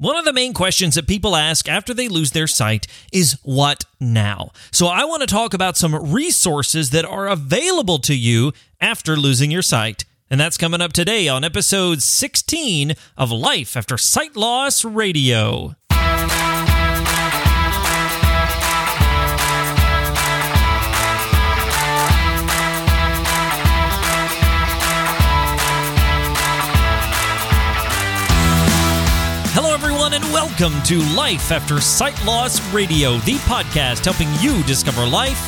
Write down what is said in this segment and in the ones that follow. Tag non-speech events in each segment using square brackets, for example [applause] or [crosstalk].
One of the main questions that people ask after they lose their sight is what now? So, I want to talk about some resources that are available to you after losing your sight. And that's coming up today on episode 16 of Life After Sight Loss Radio. Welcome to Life After Sight Loss Radio, the podcast helping you discover life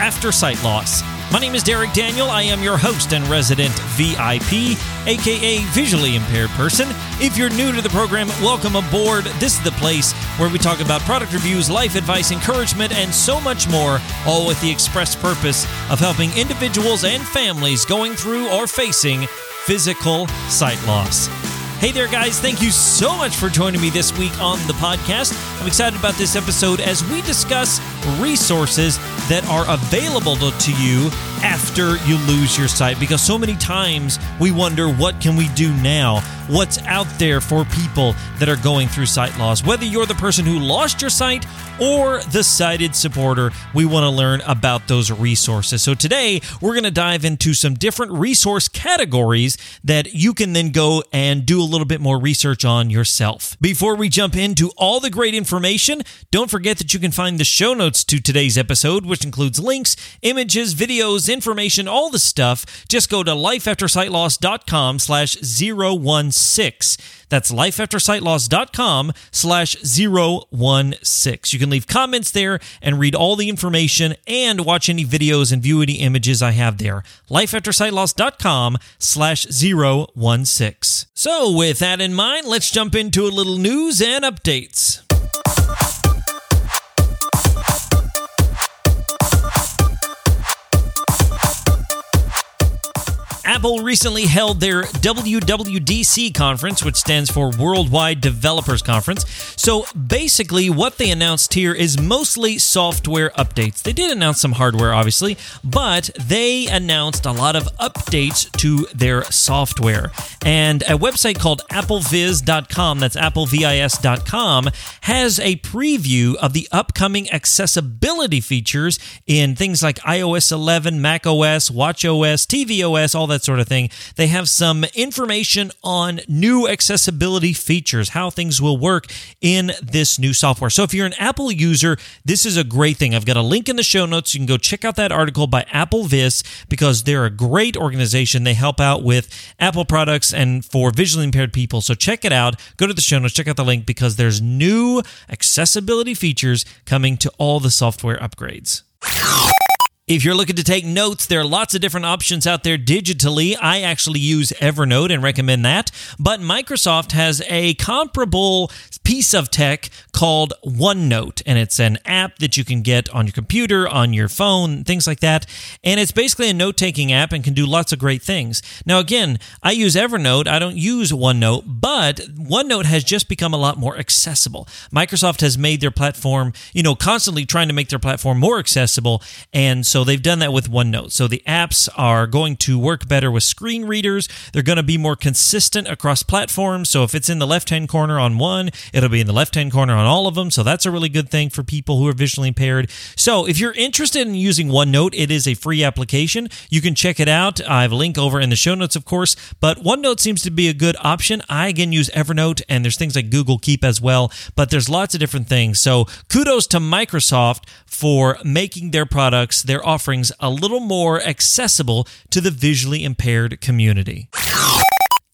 after sight loss. My name is Derek Daniel. I am your host and resident VIP, aka visually impaired person. If you're new to the program, welcome aboard. This is the place where we talk about product reviews, life advice, encouragement, and so much more, all with the express purpose of helping individuals and families going through or facing physical sight loss. Hey there, guys. Thank you so much for joining me this week on the podcast. I'm excited about this episode as we discuss resources that are available to you after you lose your sight. Because so many times we wonder what can we do now? What's out there for people that are going through sight loss? Whether you're the person who lost your sight or the sighted supporter we want to learn about those resources. So today we're going to dive into some different resource categories that you can then go and do a little bit more research on yourself. Before we jump into all the great information don't forget that you can find the show notes to today's episode which includes links images videos information, all the stuff, just go to lifeaftersightloss.com slash 016. That's lifeaftersightloss.com slash 016. You can leave comments there and read all the information and watch any videos and view any images I have there. lifeaftersightloss.com slash 016. So with that in mind, let's jump into a little news and updates. Apple recently held their WWDC conference, which stands for Worldwide Developers Conference. So basically, what they announced here is mostly software updates. They did announce some hardware, obviously, but they announced a lot of updates to their software. And a website called applevis.com, that's applevis.com, has a preview of the upcoming accessibility features in things like iOS 11, Mac OS, Watch OS, tvOS, all that that sort of thing. They have some information on new accessibility features, how things will work in this new software. So if you're an Apple user, this is a great thing. I've got a link in the show notes. You can go check out that article by AppleVis because they're a great organization. They help out with Apple products and for visually impaired people. So check it out. Go to the show notes, check out the link because there's new accessibility features coming to all the software upgrades. If you're looking to take notes, there are lots of different options out there digitally. I actually use Evernote and recommend that. But Microsoft has a comparable piece of tech called OneNote, and it's an app that you can get on your computer, on your phone, things like that. And it's basically a note taking app and can do lots of great things. Now, again, I use Evernote, I don't use OneNote, but OneNote has just become a lot more accessible. Microsoft has made their platform, you know, constantly trying to make their platform more accessible. And so so they've done that with OneNote. So the apps are going to work better with screen readers. They're going to be more consistent across platforms. So if it's in the left hand corner on one, it'll be in the left hand corner on all of them. So that's a really good thing for people who are visually impaired. So if you're interested in using OneNote, it is a free application. You can check it out. I have a link over in the show notes, of course. But OneNote seems to be a good option. I again use Evernote, and there's things like Google Keep as well. But there's lots of different things. So kudos to Microsoft for making their products, their offerings a little more accessible to the visually impaired community.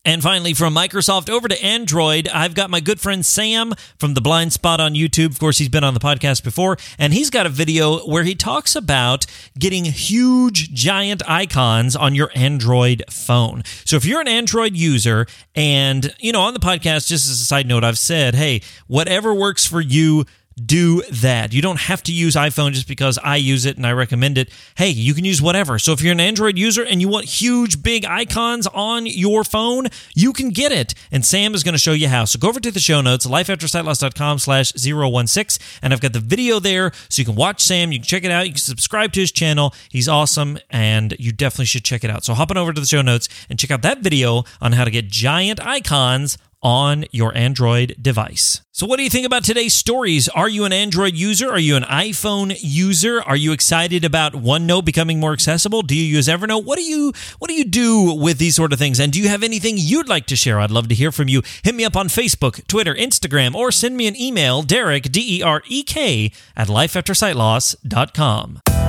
And finally, from Microsoft over to Android, I've got my good friend Sam from The Blind Spot on YouTube. Of course, he's been on the podcast before, and he's got a video where he talks about getting huge, giant icons on your Android phone. So if you're an Android user, and, you know, on the podcast, just as a side note, I've said, hey, whatever works for you, do that. You don't have to use iPhone just because I use it and I recommend it. Hey, you can use whatever. So if you're an Android user and you want huge, big icons on your phone, you can get it. And Sam is going to show you how. So go over to the show notes, lifeaftersightloss.com slash 016. And I've got the video there so you can watch Sam. You can check it out. You can subscribe to his channel. He's awesome and you definitely should check it out. So hop on over to the show notes and check out that video on how to get giant icons on your Android device. So, what do you think about today's stories? Are you an Android user? Are you an iPhone user? Are you excited about OneNote becoming more accessible? Do you use Evernote? What do you what do you do with these sort of things? And do you have anything you'd like to share? I'd love to hear from you. Hit me up on Facebook, Twitter, Instagram, or send me an email, Derek D E R E K at lifeaftersightloss.com.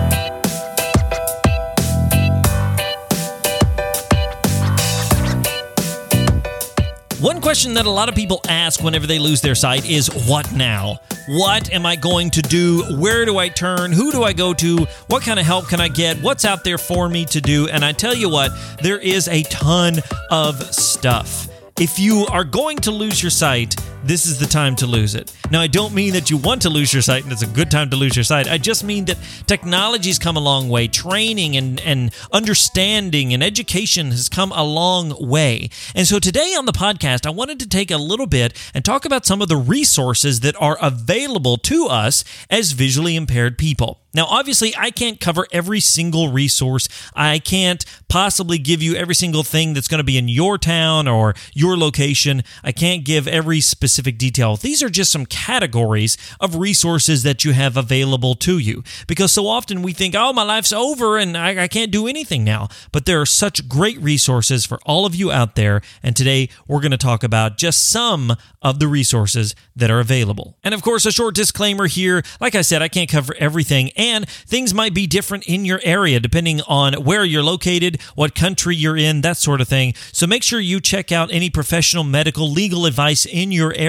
One question that a lot of people ask whenever they lose their sight is what now? What am I going to do? Where do I turn? Who do I go to? What kind of help can I get? What's out there for me to do? And I tell you what, there is a ton of stuff. If you are going to lose your sight, this is the time to lose it. Now, I don't mean that you want to lose your sight and it's a good time to lose your sight. I just mean that technology's come a long way. Training and, and understanding and education has come a long way. And so today on the podcast, I wanted to take a little bit and talk about some of the resources that are available to us as visually impaired people. Now, obviously, I can't cover every single resource. I can't possibly give you every single thing that's going to be in your town or your location. I can't give every specific detail. These are just some categories of resources that you have available to you because so often we think, oh, my life's over and I, I can't do anything now. But there are such great resources for all of you out there. And today we're going to talk about just some of the resources that are available. And of course, a short disclaimer here. Like I said, I can't cover everything. And things might be different in your area depending on where you're located, what country you're in, that sort of thing. So make sure you check out any professional medical legal advice in your area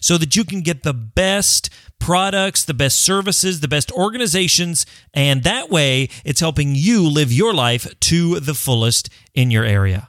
so that you can get the best products, the best services, the best organizations, and that way it's helping you live your life to the fullest in your area.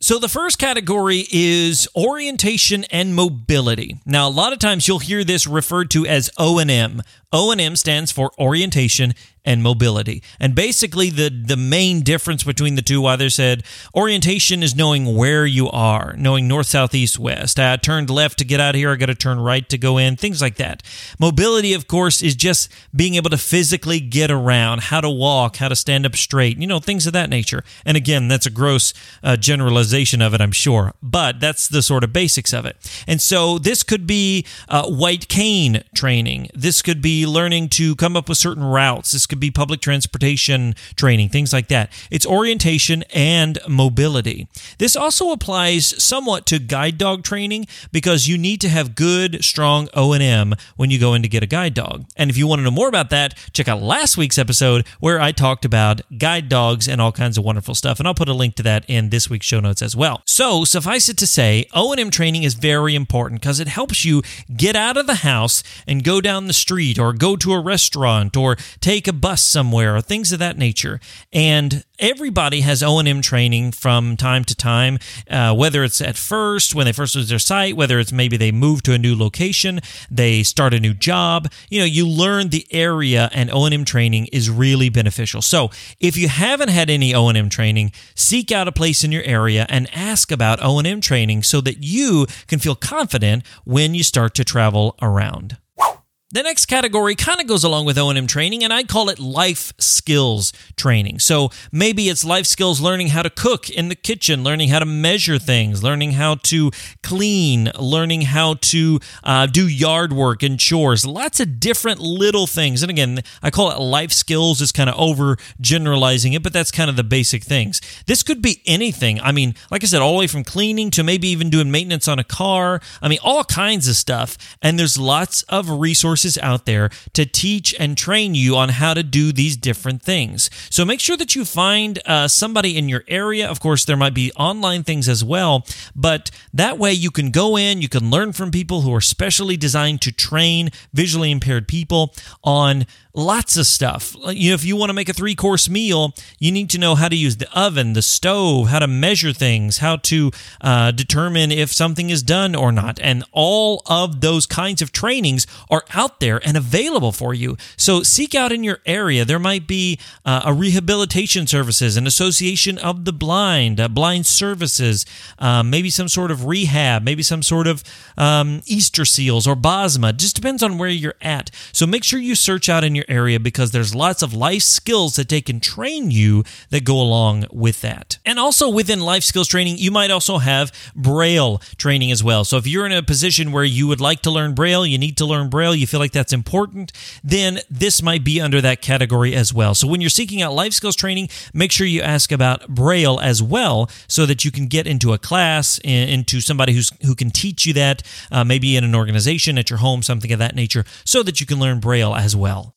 So the first category is orientation and mobility. Now a lot of times you'll hear this referred to as O&M. O&M stands for orientation and mobility. And basically, the, the main difference between the two, either said orientation is knowing where you are, knowing north, south, east, west. I turned left to get out of here. I got to turn right to go in, things like that. Mobility, of course, is just being able to physically get around, how to walk, how to stand up straight, you know, things of that nature. And again, that's a gross uh, generalization of it, I'm sure, but that's the sort of basics of it. And so this could be uh, white cane training. This could be learning to come up with certain routes. This could could be public transportation training, things like that. It's orientation and mobility. This also applies somewhat to guide dog training because you need to have good, strong O&M when you go in to get a guide dog. And if you want to know more about that, check out last week's episode where I talked about guide dogs and all kinds of wonderful stuff. And I'll put a link to that in this week's show notes as well. So suffice it to say, O&M training is very important because it helps you get out of the house and go down the street or go to a restaurant or take a bus somewhere or things of that nature. And everybody has O&M training from time to time, uh, whether it's at first, when they first lose their sight, whether it's maybe they move to a new location, they start a new job. You know, you learn the area and O&M training is really beneficial. So if you haven't had any O&M training, seek out a place in your area and ask about O&M training so that you can feel confident when you start to travel around. The next category kind of goes along with O&M training and I call it life skills training. So maybe it's life skills learning how to cook in the kitchen, learning how to measure things, learning how to clean, learning how to uh, do yard work and chores, lots of different little things. And again, I call it life skills is kind of over generalizing it, but that's kind of the basic things. This could be anything. I mean, like I said, all the way from cleaning to maybe even doing maintenance on a car. I mean, all kinds of stuff. And there's lots of resources resources out there to teach and train you on how to do these different things. So make sure that you find uh, somebody in your area. Of course, there might be online things as well, but that way you can go in, you can learn from people who are specially designed to train visually impaired people on lots of stuff. You know, if you want to make a three course meal, you need to know how to use the oven, the stove, how to measure things, how to uh, determine if something is done or not. And all of those kinds of trainings are out there and available for you. So seek out in your area. There might be uh, a rehabilitation services, an association of the blind, uh, blind services, um, maybe some sort of rehab, maybe some sort of um, Easter seals or BOSMA. Just depends on where you're at. So make sure you search out in your area because there's lots of life skills that they can train you that go along with that. And also within life skills training, you might also have Braille training as well. So if you're in a position where you would like to learn Braille, you need to learn Braille, you feel like that's important, then this might be under that category as well. So when you're seeking out life skills training, make sure you ask about Braille as well so that you can get into a class, into somebody who's who can teach you that, uh, maybe in an organization, at your home, something of that nature, so that you can learn Braille as well.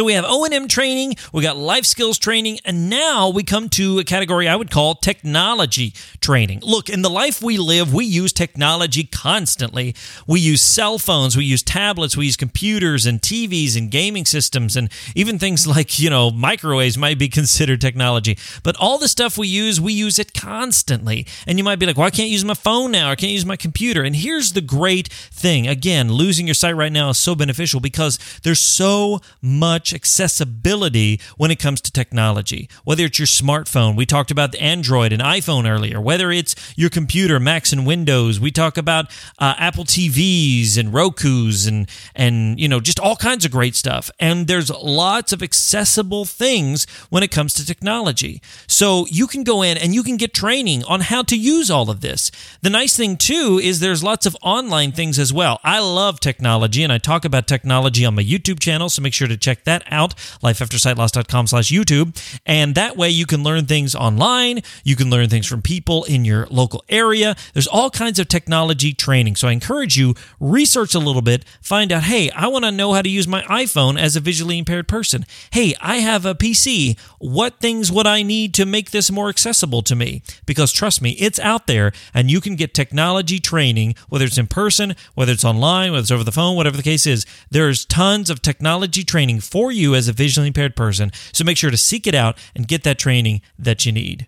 So we have O&M training, we got life skills training, and now we come to a category I would call technology training. Look, in the life we live, we use technology constantly. We use cell phones, we use tablets, we use computers and TVs and gaming systems and even things [laughs] like, you know, microwaves might be [laughs] considered technology. But all the stuff we use, we use it constantly. And you might be like, "Well, I can't use my phone now, I can't use my computer." And here's the great thing. Again, losing your sight right now is so beneficial because there's so much accessibility when it comes to technology. Whether it's your smartphone, we talked about the Android and iPhone earlier, whether it's your computer, Macs and Windows, we talk about uh, Apple TVs and Roku's and and you know just all kinds of great stuff. And there's lots of accessible things when it comes to technology. So you can go in and you can get training on how to use all of this. The nice thing too is there's lots of online things as well. I love technology and I talk about technology on my YouTube channel, so make sure to check that that out, lifeaftersightloss.com slash YouTube. And that way you can learn things online. You can learn things from people in your local area. There's all kinds of technology training. So I encourage you, research a little bit, find out, hey, I want to know how to use my iPhone as a visually impaired person. Hey, I have a PC. What things would I need to make this more accessible to me? Because trust me, it's out there and you can get technology training, whether it's in person, whether it's online, whether it's over the phone, whatever the case is. There's tons of technology training for for you as a visually impaired person. So make sure to seek it out and get that training that you need.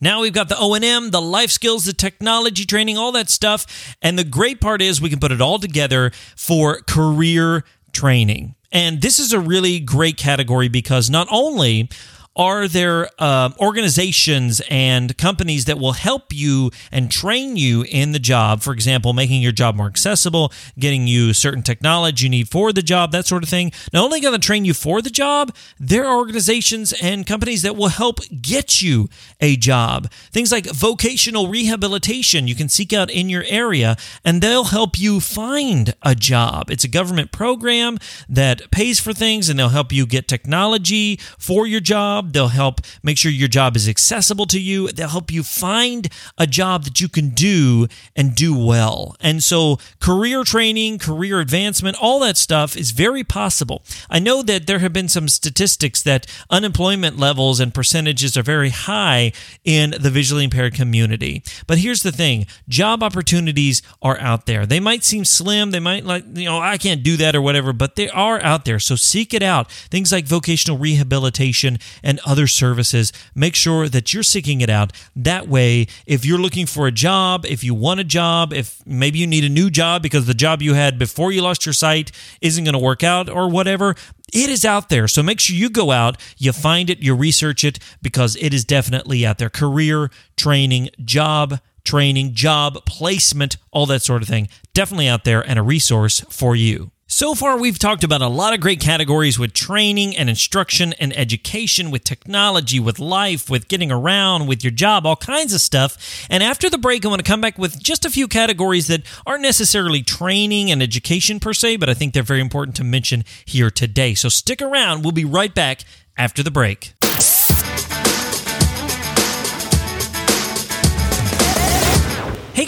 Now we've got the O&M, the life skills, the technology training, all that stuff. And the great part is we can put it all together for career training. And this is a really great category because not only are there uh, organizations and companies that will help you and train you in the job? For example, making your job more accessible, getting you certain technology you need for the job, that sort of thing. Not only going to train you for the job, there are organizations and companies that will help get you a job. Things like vocational rehabilitation you can seek out in your area, and they'll help you find a job. It's a government program that pays for things, and they'll help you get technology for your job job. They'll help make sure your job is accessible to you. They'll help you find a job that you can do and do well. And so, career training, career advancement, all that stuff is very possible. I know that there have been some statistics that unemployment levels and percentages are very high in the visually impaired community. But here's the thing job opportunities are out there. They might seem slim, they might like, you know, I can't do that or whatever, but they are out there. So, seek it out. Things like vocational rehabilitation and and other services. Make sure that you're seeking it out. That way, if you're looking for a job, if you want a job, if maybe you need a new job because the job you had before you lost your sight isn't going to work out or whatever, it is out there. So make sure you go out, you find it, you research it because it is definitely out there. Career, training, job, training, job, placement, all that sort of thing. Definitely out there and a resource for you. So far, we've talked about a lot of great categories with training and instruction and education, with technology, with life, with getting around, with your job, all kinds of stuff. And after the break, I want to come back with just a few categories that aren't necessarily training and education per se, but I think they're very important to mention here today. So stick around. We'll be right back after the break.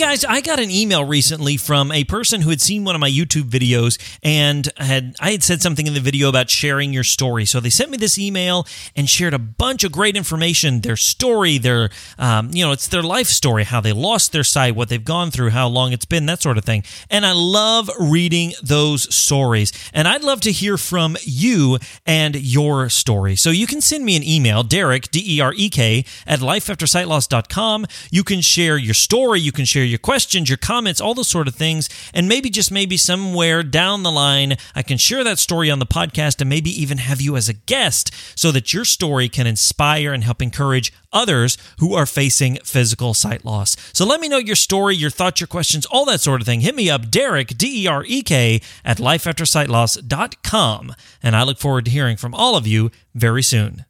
Guys, I got an email recently from a person who had seen one of my YouTube videos and had I had said something in the video about sharing your story. So they sent me this email and shared a bunch of great information, their story, their um, you know, it's their life story, how they lost their sight, what they've gone through, how long it's been, that sort of thing. And I love reading those stories. And I'd love to hear from you and your story. So you can send me an email, Derek, D E R E K, at lifeaftersightloss.com. You can share your story, you can share your your questions, your comments, all those sort of things. And maybe, just maybe, somewhere down the line, I can share that story on the podcast and maybe even have you as a guest so that your story can inspire and help encourage others who are facing physical sight loss. So let me know your story, your thoughts, your questions, all that sort of thing. Hit me up, Derek, D E R E K, at lifeaftersightloss.com. And I look forward to hearing from all of you very soon.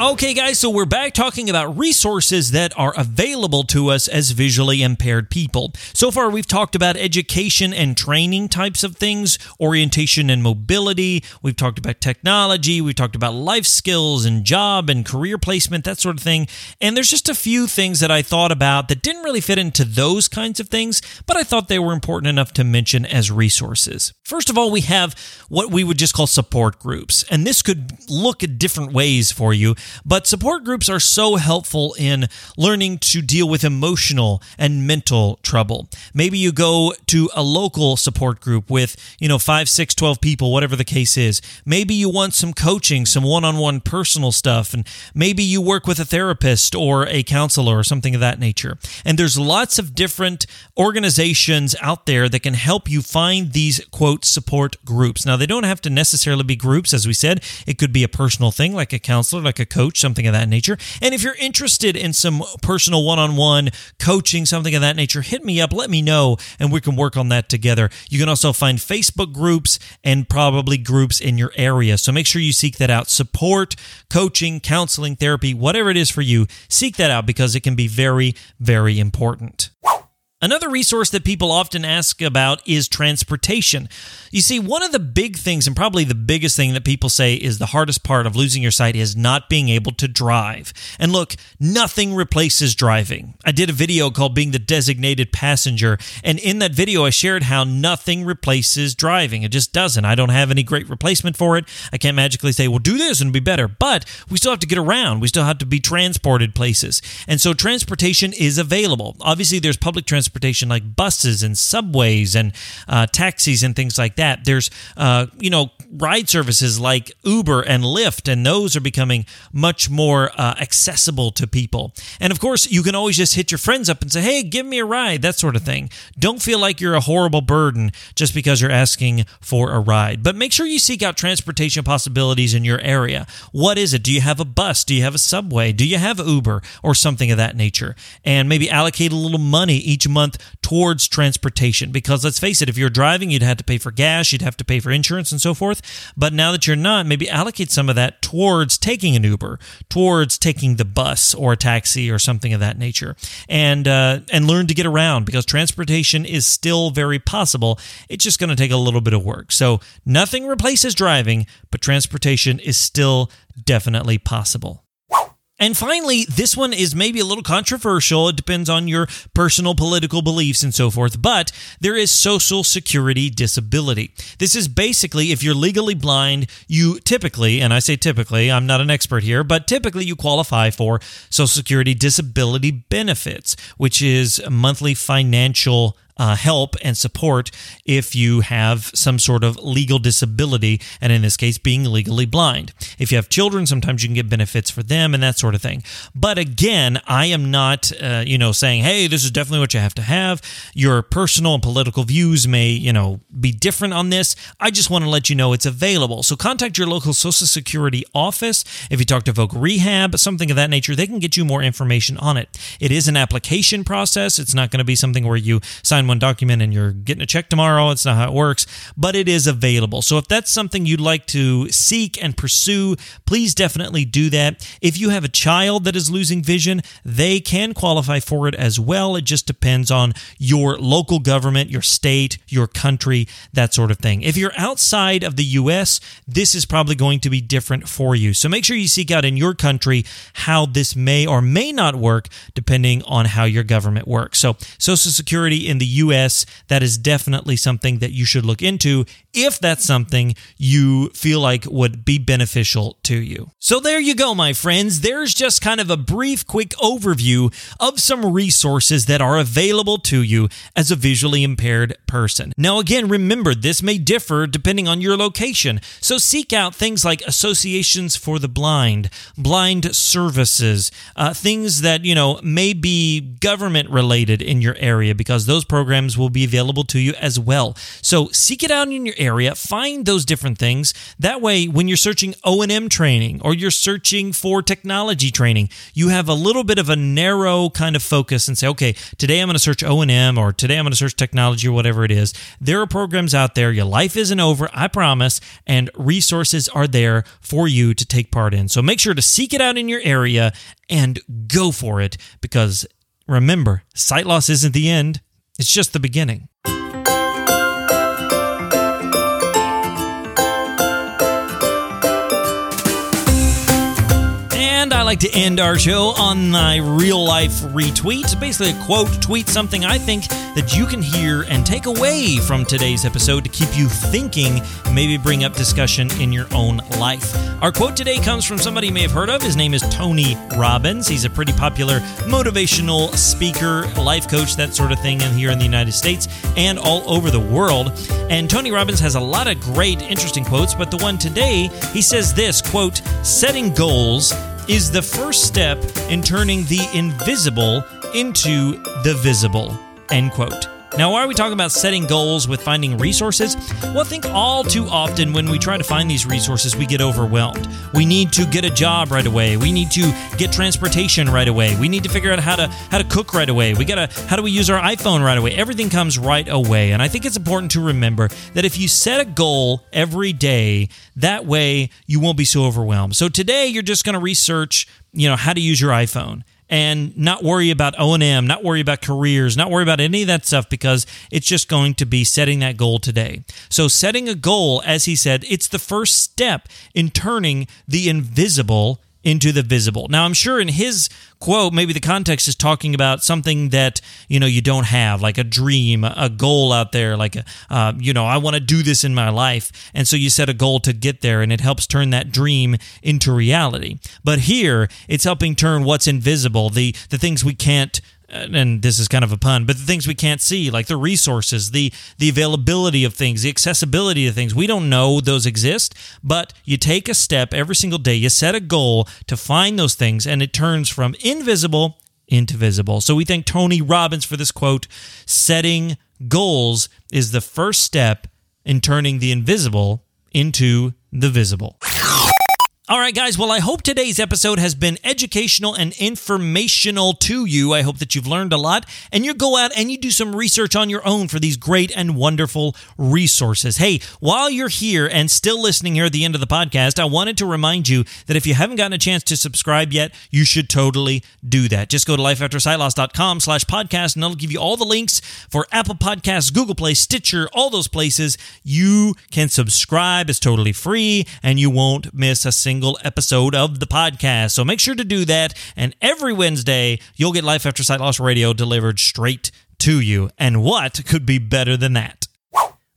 Okay, guys, so we're back talking about resources that are available to us as visually impaired people. So far, we've talked about education and training types of things, orientation and mobility. We've talked about technology. We've talked about life skills and job and career placement, that sort of thing. And there's just a few things that I thought about that didn't really fit into those kinds of things, but I thought they were important enough to mention as resources. First of all, we have what we would just call support groups. And this could look at different ways for you. But support groups are so helpful in learning to deal with emotional and mental trouble. Maybe you go to a local support group with, you know, five, six, 12 people, whatever the case is. Maybe you want some coaching, some one on one personal stuff, and maybe you work with a therapist or a counselor or something of that nature. And there's lots of different organizations out there that can help you find these quote support groups. Now, they don't have to necessarily be groups, as we said, it could be a personal thing like a counselor, like a coach, something of that nature. And if you're interested in some personal one on one coaching, something of that nature, hit me up, let me know, and we can work on that together. You can also find Facebook groups and probably groups in your area. So make sure you seek that out. Support, coaching, counseling, therapy, whatever it is for you, seek that out because it can be very, very important. Another resource that people often ask about is transportation. You see, one of the big things, and probably the biggest thing that people say is the hardest part of losing your sight is not being able to drive. And look, nothing replaces driving. I did a video called Being the Designated Passenger, and in that video, I shared how nothing replaces driving. It just doesn't. I don't have any great replacement for it. I can't magically say, well, do this and it'll be better. But we still have to get around, we still have to be transported places. And so transportation is available. Obviously, there's public transportation transportation like buses and subways and uh, taxis and things like that. There's, uh, you know, ride services like Uber and Lyft, and those are becoming much more uh, accessible to people. And of course, you can always just hit your friends up and say, hey, give me a ride, that sort of thing. Don't feel like you're a horrible burden just because you're asking for a ride. But make sure you seek out transportation possibilities in your area. What is it? Do you have a bus? Do you have a subway? Do you have Uber or something of that nature? And maybe allocate a little money each month month towards transportation. Because let's face it, if you're driving, you'd have to pay for gas, you'd have to pay for insurance and so forth. But now that you're not, maybe allocate some of that towards taking an Uber, towards taking the bus or a taxi or something of that nature, and uh, and learn to get around because transportation is still very possible. It's just going to take a little bit of work. So nothing replaces driving, but transportation is still definitely possible. And finally, this one is maybe a little controversial. It depends on your personal political beliefs and so forth, but there is Social Security disability. This is basically if you're legally blind, you typically, and I say typically, I'm not an expert here, but typically you qualify for Social Security disability benefits, which is monthly financial uh, help and support if you have some sort of legal disability, and in this case, being legally blind. If you have children, sometimes you can get benefits for them and that sort of thing. But again, I am not, uh, you know, saying, hey, this is definitely what you have to have. Your personal and political views may, you know, be different on this. I just want to let you know it's available. So contact your local Social Security office. If you talk to Voc Rehab, something of that nature, they can get you more information on it. It is an application process. It's not going to be something where you sign one document and you're getting a check tomorrow. It's not how it works, but it is available. So if that's something you'd like to seek and pursue, please definitely do that. If you have a child that is losing vision, they can qualify for it as well. It just depends on your local government, your state, your country, that sort of thing. If you're outside of the US, this is probably going to be different for you. So make sure you seek out in your country how this may or may not work depending on how your government works. So Social Security in the US, that is definitely something that you should look into if that's something you feel like would be beneficial to you. So there you go, my friends. There's just kind of a brief, quick overview of some resources that are available to you as a visually impaired person. Now, again, remember, this may differ depending on your location. So seek out things like associations for the blind, blind services, uh, things that, you know, may be government related in your area because those programs will be available to you as well. So seek it out in your area, find those different things. That way, when you're searching O&M training or you're searching for technology training, you have a little bit of a narrow kind of focus and say, okay, today I'm going to search O&M or today I'm going to search technology or whatever it is. There are programs out there. Your life isn't over, I promise, and resources are there for you to take part in. So make sure to seek it out in your area and go for it because remember, sight loss isn't the end, it's just the beginning. Like to end our show on my real life retweet. Basically, a quote, tweet something I think that you can hear and take away from today's episode to keep you thinking, maybe bring up discussion in your own life. Our quote today comes from somebody you may have heard of. His name is Tony Robbins. He's a pretty popular motivational speaker, life coach, that sort of thing, in here in the United States and all over the world. And Tony Robbins has a lot of great, interesting quotes, but the one today, he says this quote, setting goals is the first step in turning the invisible into the visible. End quote. Now, why are we talking about setting goals with finding resources? Well, I think all too often when we try to find these resources, we get overwhelmed. We need to get a job right away. We need to get transportation right away. We need to figure out how to how to cook right away. We gotta how do we use our iPhone right away? Everything comes right away. And I think it's important to remember that if you set a goal every day, that way you won't be so overwhelmed. So today you're just gonna research, you know, how to use your iPhone and not worry about O&M, not worry about careers, not worry about any of that stuff because it's just going to be setting that goal today. So setting a goal, as he said, it's the first step in turning the invisible into the visible. Now, I'm sure in his quote, maybe the context is talking about something that you know you don't have, like a dream, a goal out there, like a, uh, you know, I want to do this in my life, and so you set a goal to get there, and it helps turn that dream into reality. But here, it's helping turn what's invisible, the the things we can't and this is kind of a pun, but the things we can't see, like the resources, the the availability of things, the accessibility of things, we don't know those exist. But you take a step every single day, you set a goal to find those things, and it turns from invisible into visible. So we thank Tony Robbins for this quote: "Setting goals is the first step in turning the invisible into the visible." All right, guys. Well, I hope today's episode has been educational and informational to you. I hope that you've learned a lot and you go out and you do some research on your own for these great and wonderful resources. Hey, while you're here and still listening here at the end of the podcast, I wanted to remind you that if you haven't gotten a chance to subscribe yet, you should totally do that. Just go to lifeaftersightloss.com slash podcast and that'll give you all the links for Apple Podcasts, Google Play, Stitcher, all those places. You can subscribe. It's totally free and you won't miss a single single episode of the podcast. So make sure to do that. And every Wednesday, you'll get Life After Sight Loss Radio delivered straight to you. And what could be better than that?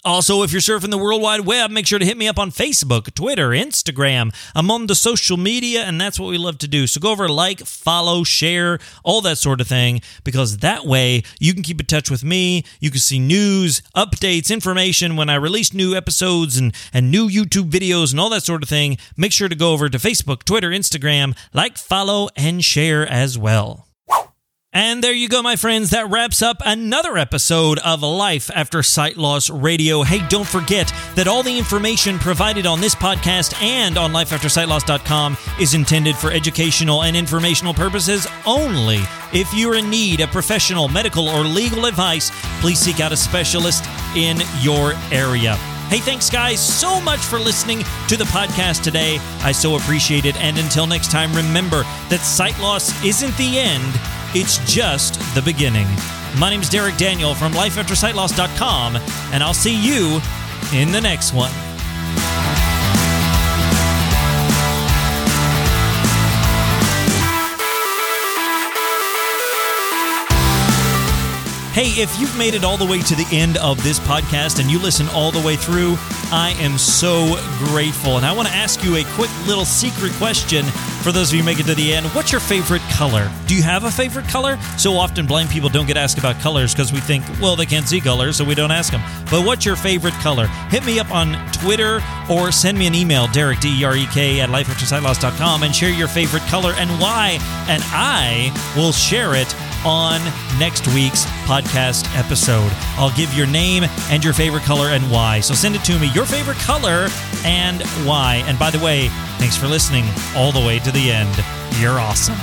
Also, if you're surfing the World Wide Web, make sure to hit me up on Facebook, Twitter, Instagram. I'm on the social media, and that's what we love to do. So go over, like, follow, share, all that sort of thing, because that way you can keep in touch with me. You can see news, updates, information when I release new episodes and, and new YouTube videos and all that sort of thing. Make sure to go over to Facebook, Twitter, Instagram, like, follow, and share as well. And there you go, my friends. That wraps up another episode of Life After Sight Loss Radio. Hey, don't forget that all the information provided on this podcast and on lifeaftersightloss.com is intended for educational and informational purposes only. If you're in need of professional, medical, or legal advice, please seek out a specialist in your area. Hey, thanks, guys, so much for listening to the podcast today. I so appreciate it. And until next time, remember that sight loss isn't the end it's just the beginning. My name is Derek Daniel from LifeAfterSightLoss.com, and I'll see you in the next one. Hey, if you've made it all the way to the end of this podcast and you listen all the way through, I am so grateful. And I want to ask you a quick little secret question for those of you make it to the end. What's your favorite color? Do you have a favorite color? So often, blind people don't get asked about colors because we think, well, they can't see colors, so we don't ask them. But what's your favorite color? Hit me up on Twitter or send me an email, Derek, D E R E K, at lifeaftersightloss.com, and share your favorite color and why. And I will share it on next week's podcast episode. I'll give your name and your favorite color and why. So send it to me, your favorite color and why. And by the way, thanks for listening all the way to the end. You're awesome.